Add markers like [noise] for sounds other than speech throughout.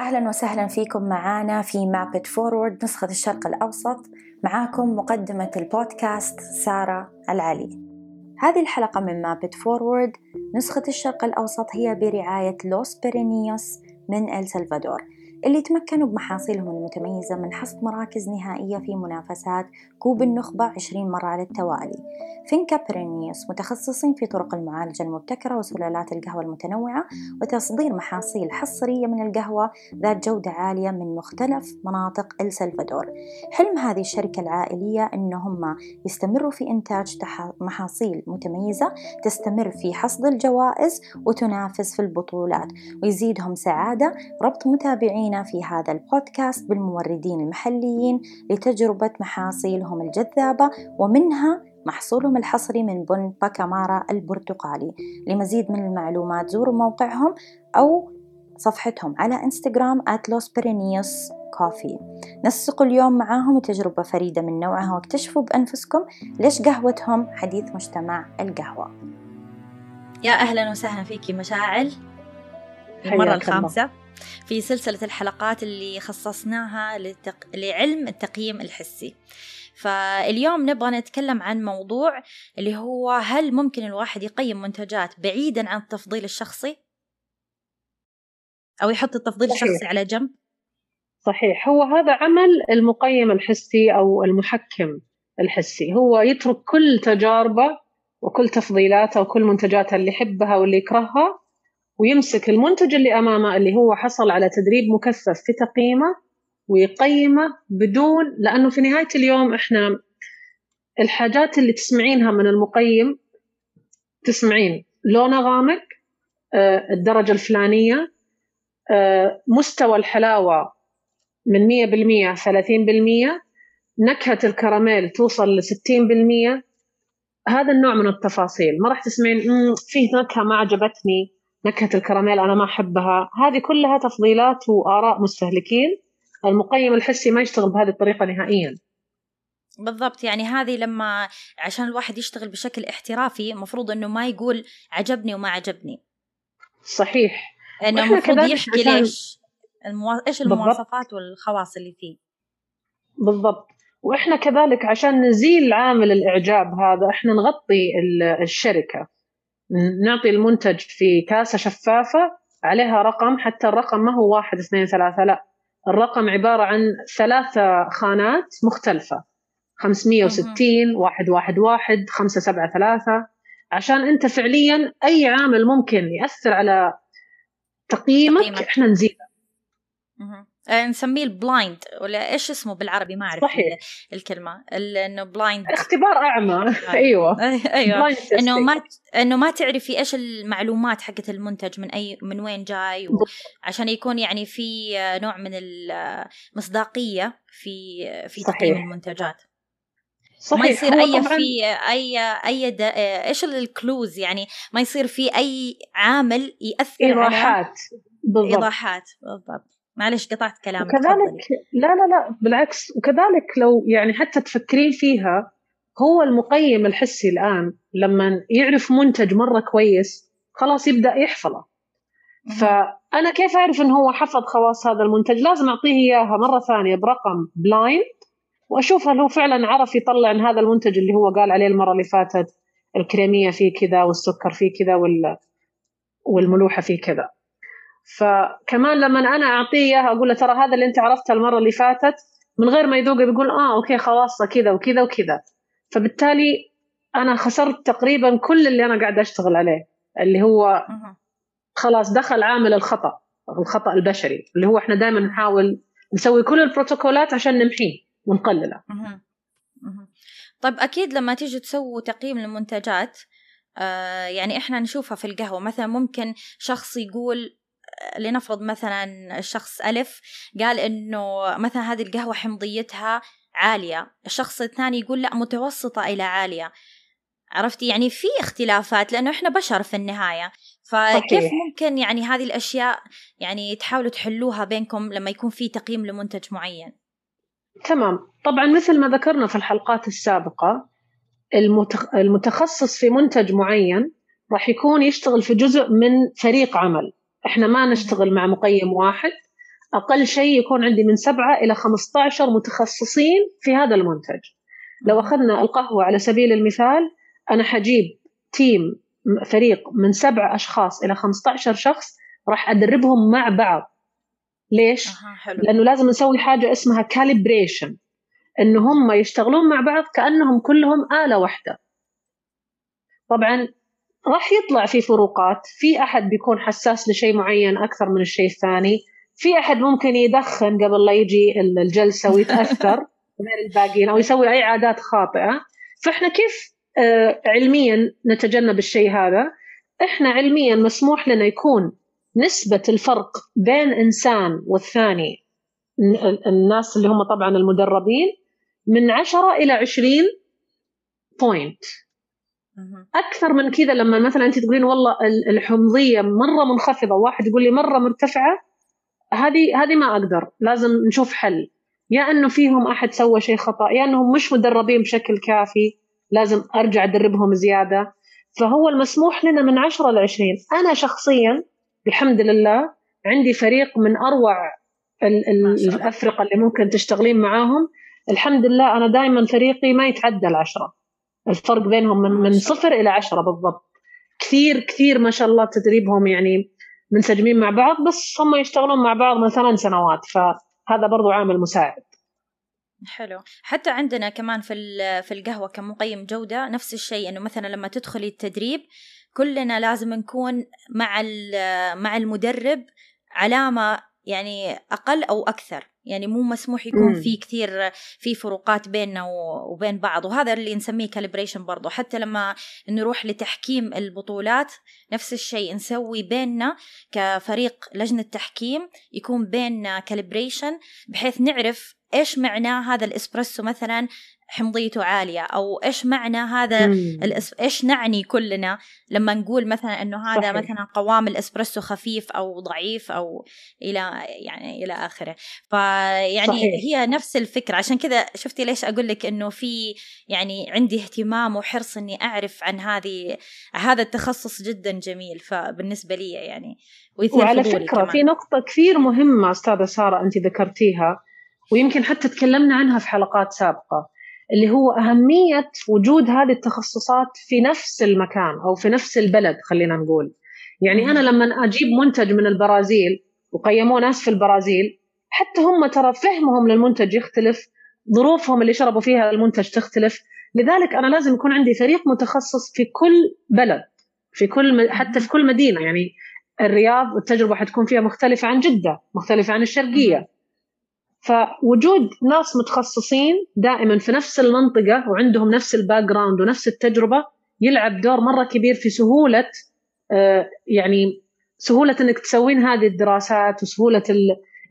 أهلا وسهلا فيكم معانا في Map It Forward نسخة الشرق الأوسط. معاكم مقدمة البودكاست سارة العلي. هذه الحلقة من Map It Forward نسخة الشرق الأوسط هي برعاية Los Pirineos من El Salvador اللي تمكنوا بمحاصيلهم المتميزة من حصد مراكز نهائية في منافسات كوب النخبة 20 مرة على التوالي. Finca Pirineos متخصصين في طرق المعالجة المبتكرة وسلالات القهوة المتنوعة وتصدير محاصيل حصرية من القهوة ذات جودة عالية من مختلف مناطق السلفادور حلم هذه الشركة العائلية أنهم يستمروا في إنتاج محاصيل متميزة تستمر في حصد الجوائز وتنافس في البطولات ويزيدهم سعادة ربط متابعينا في هذا البودكاست بالموردين المحليين لتجربة محاصيلهم الجذابة ومنها محصولهم الحصري من بن باكامارا البرتقالي. لمزيد من المعلومات زوروا موقعهم أو صفحتهم على إنستغرام @losperineus كوفي نسقوا اليوم معاهم تجربة فريدة من نوعها واكتشفوا بأنفسكم ليش قهوتهم حديث مجتمع القهوة. يا أهلا وسهلا فيكي مشاعل. المرة الخامسة. في سلسلة الحلقات اللي خصصناها لتق... لعلم التقييم الحسي. فاليوم نبغى نتكلم عن موضوع اللي هو هل ممكن الواحد يقيم منتجات بعيدا عن التفضيل الشخصي؟ أو يحط التفضيل صحيح. الشخصي على جنب؟ صحيح. هو هذا عمل المقيم الحسي أو المحكم الحسي. هو يترك كل تجاربه وكل تفضيلاته وكل منتجاته اللي يحبها واللي يكرهها ويمسك المنتج اللي أمامه اللي هو حصل على تدريب مكثف في تقييمه ويقيمه بدون لأنه في نهاية اليوم إحنا الحاجات اللي تسمعينها من المقيم تسمعين لونه غامق آه، الدرجة الفلانية آه، مستوى الحلاوة من 100% 30% نكهة الكراميل توصل ل 60% هذا النوع من التفاصيل. ما راح تسمعين فيه نكهة ما عجبتني. نكهة الكراميل أنا ما أحبها. هذه كلها تفضيلات وآراء مستهلكين. المقيم الحسي ما يشتغل بهذه الطريقة نهائيا. بالضبط يعني هذه لما عشان الواحد يشتغل بشكل احترافي المفروض إنه ما يقول عجبني وما عجبني. صحيح. انه المفروض يحكي ليش المو... إيش المواصفات. والخواص اللي فيه. بالضبط. وإحنا كذلك عشان نزيل عامل الإعجاب هذا إحنا نغطي الشركة. نعطي المنتج في كاسة شفافة عليها رقم حتى الرقم ما هو واحد اثنين ثلاثة لا. الرقم عبارة عن ثلاثة خانات مختلفة. 560 واحد واحد واحد خمسة سبعة ثلاثة. عشان أنت فعليا أي عامل ممكن يأثر على تقييمك, تقييمك. إحنا نزيده. نسميه ال blind ولا إيش اسمه بالعربي؟ ما أعرف صحيح. الكلمة. إنه blind اختبار أعمى. [laughs] [laughs] أيوه. أيوه. إنه ما إنه ما تعرفي إيش المعلومات حقت المنتج من اي من وين جاي و... عشان يكون يعني في نوع من المصداقيه في في تقييم المنتجات. صحيح. ما يصير أي في اي أي د... إيش الكلوز يعني؟ ما يصير في أي عامل يأثر إيضاحات. بالضبط. إيضاحات. بالضبط. معلش قطعت كلامك وكذلك لا لا لا بالعكس. وكذلك لو يعني حتى تفكرين فيها هو المقيم الحسي الآن لما يعرف منتج مرة كويس خلاص يبدأ يحفظه. فأنا كيف أعرف إن هو حفظ خواص هذا المنتج؟ لازم أعطيه إياها مرة ثانية برقم blind وأشوف هل هو فعلا عرف يطلع عن هذا المنتج اللي هو قال عليه المرة اللي فاتت الكريمية فيه كذا والسكر فيه كذا والملوحة فيه كذا. فكمان لما أنا أعطيه إياها أقول له ترى هذا اللي أنت عرفته المرة اللي فاتت من غير ما يذوق بيقول آه okay خلاص كذا وكذا وكذا. فبالتالي أنا خسرت تقريبا كل اللي أنا قاعدة أشتغل عليه اللي هو خلاص دخل عامل الخطأ الخطأ البشري اللي هو إحنا دائما نحاول نسوي كل البروتوكولات عشان نمحيه ونقلله. طيب أكيد لما تيجي تسووا تقييم للمنتجات آه يعني إحنا نشوفها في القهوة. مثلا ممكن شخص يقول لنفرض مثلا الشخص ألف قال إنه مثلا هذه القهوة حمضيتها عالية الشخص الثاني يقول لا متوسطة إلى عالية. عرفتي؟ يعني في اختلافات لأنه إحنا بشر في النهاية. فكيف صحيح. ممكن يعني هذه الأشياء يعني تحاولوا تحلوها بينكم لما يكون في تقييم لمنتج معين؟ تمام. طبعا مثل ما ذكرنا في الحلقات السابقة المتخصص في منتج معين راح يكون يشتغل في جزء من فريق عمل. إحنا ما نشتغل مع مقيم واحد. أقل شيء يكون عندي من سبعة إلى 15 متخصصين في هذا المنتج. لو أخذنا القهوة على سبيل المثال أنا حجيب team فريق من سبع أشخاص إلى 15 شخص راح أدربهم مع بعض. ليش؟ حلو. لأنه لازم نسوي حاجة اسمها calibration إنه هم يشتغلون مع بعض كأنهم كلهم آلة واحدة. طبعا راح يطلع في فروقات. في أحد بيكون حساس لشيء معين أكثر من الشيء الثاني. في أحد ممكن يدخن قبل لا يجي الجلسة ويتأثر [laughs] غير الباقيين أو يسوي أي عادات خاطئة. فإحنا كيف آه، علميا نتجنب الشيء هذا؟ إحنا علميا مسموح لنا يكون نسبة الفرق بين إنسان والثاني الناس اللي هم طبعا المدربين من 10 إلى 20 بوينت أكثر من كذا لما مثلا أنت تقولين والله الحمضية مرة منخفضة وواحد يقول لي مرة مرتفعة هذه هذه ما أقدر لازم نشوف حل. يا أنه فيهم أحد سوى شيء خطأ يا أنهم مش مدربين بشكل كافي لازم أرجع أدربهم زيادة. فهو المسموح لنا من 10 ل 20 أنا شخصيا الحمد لله عندي فريق من أروع الأفرقة اللي ممكن تشتغلين معاهم. الحمد لله أنا دائما فريقي ما يتعدى العشرة. الفرق بينهم من من صفر إلى عشرة بالضبط. كثير كثير ما شاء الله تدريبهم يعني منسجمين مع بعض بس هم يشتغلون مع بعض من ثمان سنوات فهذا برضو عامل مساعد. حلو. حتى عندنا كمان في في القهوة كمقيم جودة نفس الشيء إنه مثلا لما تدخلي التدريب كلنا لازم نكون مع مع المدرب علامة يعني أقل أو أكثر. يعني مو مسموح يكون في كثير في فروقات بيننا وبين بعض. وهذا اللي نسميه calibration برضو. حتى لما نروح لتحكيم البطولات نفس الشيء نسوي بيننا كفريق لجنة تحكيم يكون بيننا calibration بحيث نعرف إيش معنى هذا الإسبريسو مثلا حمضيته عالية أو إيش معنى هذا الإس... إيش نعني كلنا لما نقول مثلا إنه هذا صحيح. مثلا قوام الإسبريسو خفيف أو ضعيف أو إلى يعني إلى آخره فيعني صحيح. هي نفس الفكرة عشان كذا شفتي ليش أقول لك إنه في يعني عندي اهتمام وحرص إني أعرف عن هذه هذا التخصص جدا جميل فبالنسبة لي يعني وعلى فكرة كمان. في نقطة كثير مهمة أستاذة سارة أنت ذكرتيها ويمكن حتى تكلمنا عنها في حلقات سابقة اللي هو أهمية وجود هذه التخصصات في نفس المكان أو في نفس البلد خلينا نقول. يعني أنا لما أجيب منتج من البرازيل وقيموه ناس في البرازيل حتى هم ترى فهمهم للمنتج يختلف ظروفهم اللي شربوا فيها المنتج تختلف. لذلك أنا لازم يكون عندي فريق متخصص في كل بلد في كل حتى في كل مدينة. يعني الرياض التجربة حتكون فيها مختلفة عن جدة مختلفة عن الشرقية. فوجود ناس متخصصين دائما في نفس المنطقة وعندهم نفس ال background ونفس التجربة يلعب دور مرة كبير في سهولة آه، يعني سهولة إنك تسوين هذه الدراسات وسهولة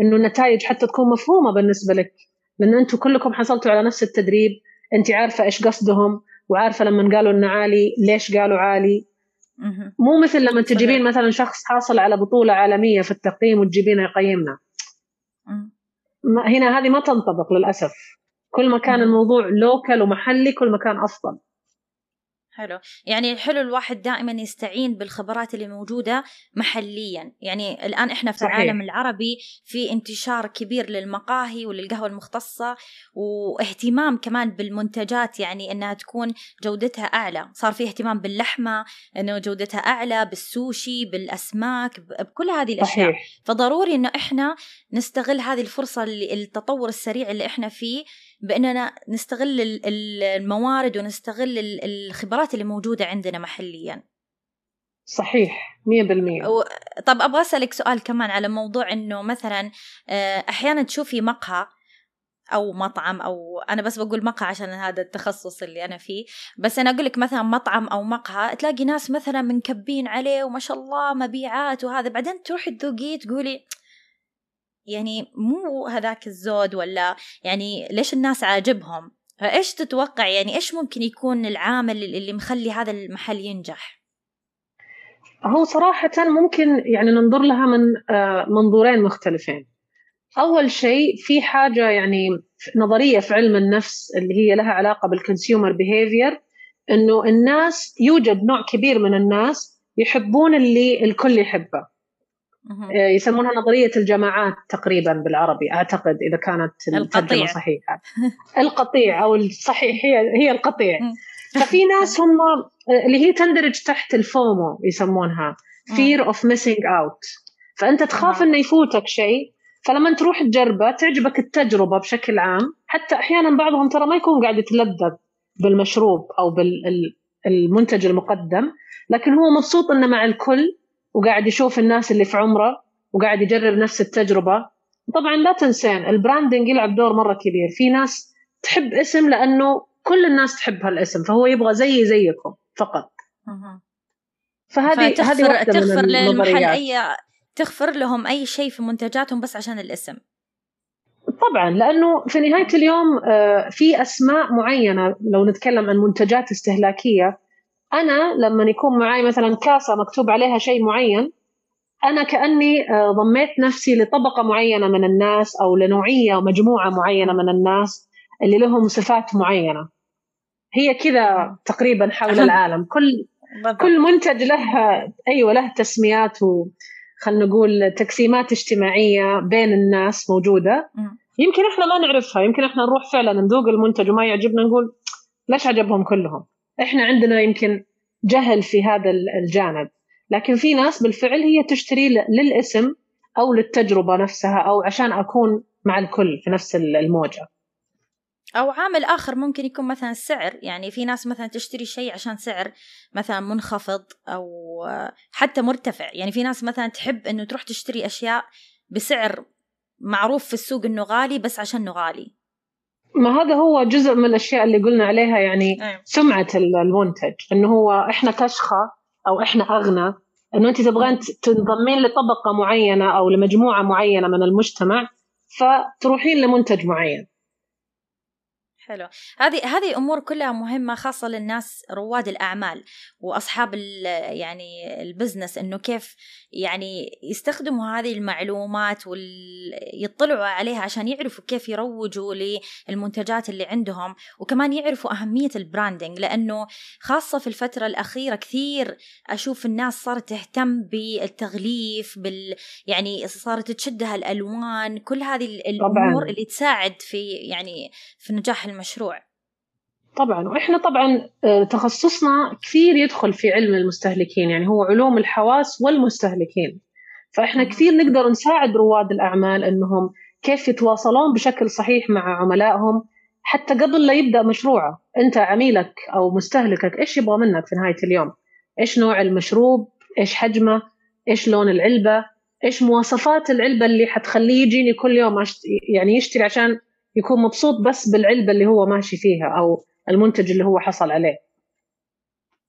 إنه النتائج حتى تكون مفهومة بالنسبة لك. لأن أنتم كلكم حصلتوا على نفس التدريب أنت عارفة إيش قصدهم وعارفة لما قالوا إنه عالي ليش قالوا عالي. مو مثل لما تجيبين مثلا شخص حاصل على بطولة عالمية في التقييم وتجيبينه يقيمنا. هنا هذه ما تنطبق للأسف. كل ما كان الموضوع لوكال ومحلي كل ما كان أفضل. حلو يعني حلو الواحد دائما يستعين بالخبرات اللي موجودة محليا يعني الآن إحنا في صحيح. العالم العربي في انتشار كبير للمقاهي وللقهوة المختصة واهتمام كمان بالمنتجات يعني إنها تكون جودتها أعلى صار في اهتمام باللحمة إنه جودتها أعلى بالسوشي بالأسماك بكل هذه الأشياء صحيح. فضروري إنه إحنا نستغل هذه الفرصة اللي التطور السريع اللي إحنا فيه بأننا نستغل الموارد ونستغل الخبرات اللي موجودة عندنا محليا. صحيح 100% طب أبغى أسألك سؤال كمان على موضوع إنه مثلا آه، أحيانا تشوفي مقهى أو مطعم أو أنا بس بقول مقهى عشان هذا التخصص اللي أنا فيه بس أنا أقول لك مثلا مطعم أو مقهى تلاقي ناس مثلا منكبين عليه وما شاء الله مبيعات وهذا بعدين تروحي تذوقيه تقولي يعني مو هذاك الزود ولا يعني ليش الناس عاجبهم؟ فإيش تتوقع يعني إيش ممكن يكون العامل اللي مخلي هذا المحل ينجح؟ هو صراحة ممكن يعني ننظر لها من آه، منظورين مختلفين. أول شيء في حاجة يعني نظرية في علم النفس اللي هي لها علاقة بالكونسيومر بيهيفير إنه الناس يوجد نوع كبير من الناس يحبون اللي الكل يحبه. يسمونها نظرية الجماعات تقريبا بالعربي. أعتقد إذا كانت الترجمة صحيحة. القطيع أو الصحيح هي هي القطيع. ففي ناس هم اللي هي تندرج تحت الفومو يسمونها. fear of missing out. فأنت تخاف إنه يفوتك شيء. فلما تروح تجربة تعجبك التجربة بشكل عام. حتى أحيانا بعضهم ترى ما يكون قاعد يتلذذ بالمشروب أو بالمنتج المقدم. لكن هو مبسوط إنه مع الكل. وقاعد يشوف الناس اللي في عمره وقاعد يجرب نفس التجربة. طبعا لا تنسين البراندنج يلعب دور مرة كبير. في ناس تحب اسم لأنه كل الناس تحب هالاسم فهو يبغى زي زيكم فقط. فهذه هذه تغفر للمحل أي تغفر لهم أي شيء في منتجاتهم بس عشان الاسم. طبعا لأنه في نهاية اليوم آه، في أسماء معينة. لو نتكلم عن منتجات استهلاكية أنا لما يكون معي مثلا كاسة مكتوب عليها شيء معين أنا كأني آه، ضميت نفسي لطبقة معينة من الناس أو لنوعية ومجموعه معينة من الناس اللي لهم صفات معينة. هي كذا تقريبا حول العالم. كل كل منتج له أيوه له تسميات و خلينا نقول تقسيمات اجتماعية بين الناس موجودة. يمكن إحنا ما نعرفها. يمكن إحنا نروح فعلا ندوق المنتج وما يعجبنا نقول ليش عجبهم كلهم؟ إحنا عندنا يمكن جهل في هذا الجانب. لكن في ناس بالفعل هي تشتري للاسم أو للتجربة نفسها أو عشان أكون مع الكل في نفس الموجة. أو عامل آخر ممكن يكون مثلا السعر يعني في ناس مثلا تشتري شيء عشان سعر مثلا منخفض أو حتى مرتفع. يعني في ناس مثلا تحب إنه تروح تشتري أشياء بسعر معروف في السوق إنه غالي بس عشان إنه غالي. ما هذا هو جزء من الأشياء اللي قلنا عليها يعني أيوة. سمعة المنتج إنه هو إحنا كشخة أو إحنا أغنى إنه أنت تبغين تنضمين لطبقة معينة أو لمجموعة معينة من المجتمع فتروحين لمنتج معين حلو هذه هذه أمور كلها مهمة خاصة للناس رواد الأعمال وأصحاب يعني ال business إنه كيف يعني يستخدموا هذه المعلومات ويطلعوا عليها عشان يعرفوا كيف يروجوا للمنتجات اللي عندهم وكمان يعرفوا أهمية ال branding لأنه خاصة في الفترة الأخيرة كثير أشوف الناس صارت تهتم بالتغليف بال يعني صارت تشدها الالوان كل هذه الأمور طبعاً. اللي تساعد في يعني في نجاح المشروع طبعا وإحنا طبعا آه، تخصصنا كثير يدخل في علم المستهلكين يعني هو علوم الحواس والمستهلكين. فإحنا كثير نقدر نساعد رواد الأعمال إنهم كيف يتواصلون بشكل صحيح مع عملائهم حتى قبل لا يبدأ مشروعه. أنت عميلك أو مستهلكك إيش يبغى منك في نهاية اليوم؟ إيش نوع المشروب؟ إيش حجمه؟ إيش لون العلبة؟ إيش مواصفات العلبة اللي حتخليه يجيني كل يوم يعني يشتري عشان يكون مبسوط بس بالعلبة اللي هو ماشي فيها أو المنتج اللي هو حصل عليه.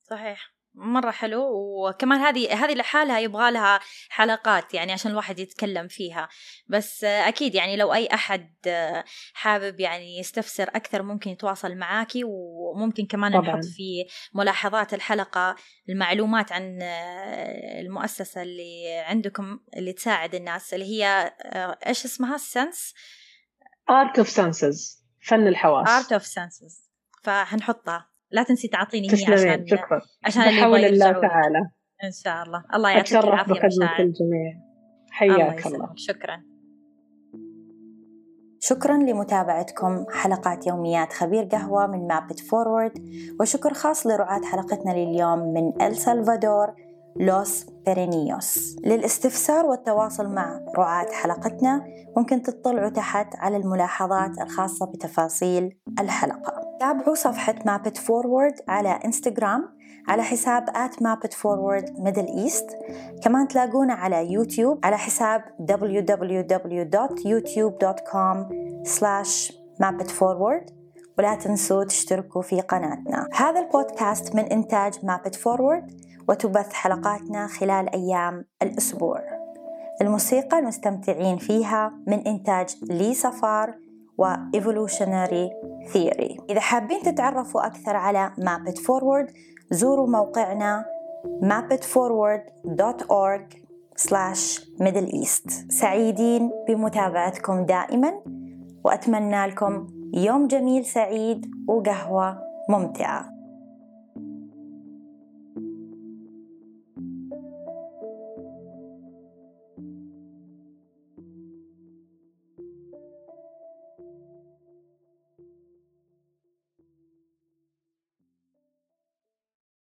صحيح. مرة حلو. وكمان هذه هذه لحالها يبغى لها حلقات يعني عشان الواحد يتكلم فيها. بس أكيد يعني لو أي أحد حابب يعني يستفسر أكثر ممكن يتواصل معاكي وممكن كمان طبعا. نحط في ملاحظات الحلقة المعلومات عن المؤسسة اللي عندكم اللي تساعد الناس. اللي هي إيش اسمها؟ السنس ارت اوف سنسز فن الحواس. Art of Senses فحنحطها لا تنسي تعطيني هي عشان شكرا. عشان بحول الله تعالى. إن شاء الله. الله يعطيك العافية بخدمة الجميع حياك الله, الله. شكرا. شكرا لمتابعتكم حلقات يوميات خبير قهوة من Map It Forward وشكر خاص لرعاة حلقتنا لليوم من إل سلفادور لوس بيرينيوس للاستفسار والتواصل مع رعاة حلقتنا ممكن تطلعوا تحت على الملاحظات الخاصة بتفاصيل الحلقة. تابعوا صفحة Map It Forward على انستغرام على حساب at Map It Forward Middle East. كمان تلاقونا على يوتيوب على حساب www.youtube.com slash mapitforward ولا تنسوا تشتركوا في قناتنا. هذا البودكاست من إنتاج مابت فورورد وتبث حلقاتنا خلال أيام الأسبوع. الموسيقى المستمتعين فيها من إنتاج لي صفار و Evolutionary Theory. إذا حابين تتعرفوا أكثر على It Forward زوروا موقعنا mapitforward.org slash middle east. سعيدين بمتابعتكم دائما وأتمنى لكم يوم جميل سعيد وقهوة ممتعة.